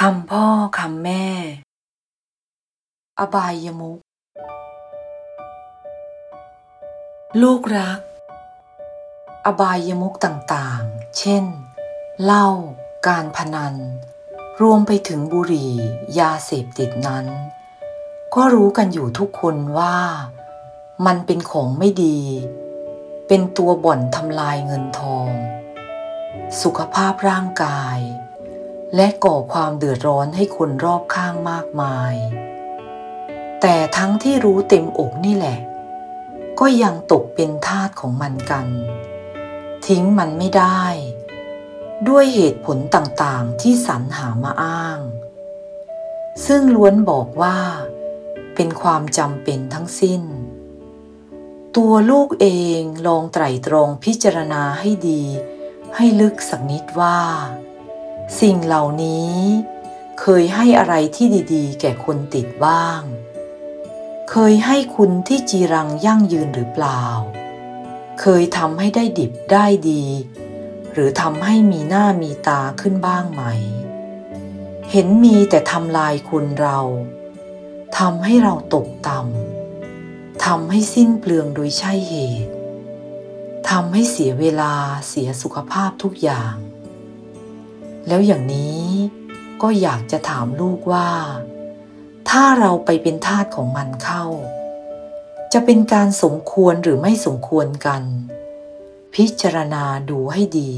คำพ่อคำแม่ อบายมุก ลูกรัก อบายมุกต่างๆ เช่น เหล้า การพนัน รวมไปถึงบุหรี่ ยาเสพติดนั้น ก็รู้กันอยู่ทุกคนว่า มันเป็นของไม่ดี เป็นตัวบ่อนทำลายเงินทอง สุขภาพร่างกาย และก่อความเดือดร้อนให้คนรอบข้างมากมาย แต่ทั้งที่รู้เต็มอกนี่แหละ ก็ยังตกเป็นทาสของมันกัน ทิ้งมันไม่ได้ ด้วยเหตุผลต่างๆที่สรรหามาอ้าง ซึ่งล้วนบอกว่า เป็นความจำเป็นทั้งสิ้น ตัวลูกเองลองไตร่ตรองพิจารณาให้ดี ให้ลึกสักนิดว่า สิ่งเหล่านี้เคยให้อะไรที่ดีๆ แก่คนติดบ้าง เคยให้คุณที่จีรังยั่งยืนหรือเปล่า เคยทำให้ได้ดิบได้ดี หรือทำให้มีหน้ามีตาขึ้นบ้างไหม เห็นมีแต่ทำลายคุณเราทำให้เราตกต่ำทำให้สิ้นเปลืองโดยใช่เหตุทำให้เสียเวลาเสียสุขภาพทุกอย่าง แล้วอย่างนี้ก็อยากจะถามลูกว่า ถ้าเราไปเป็นทาสของมันเข้า จะเป็นการสมควรหรือไม่สมควรกัน พิจารณาดูให้ดี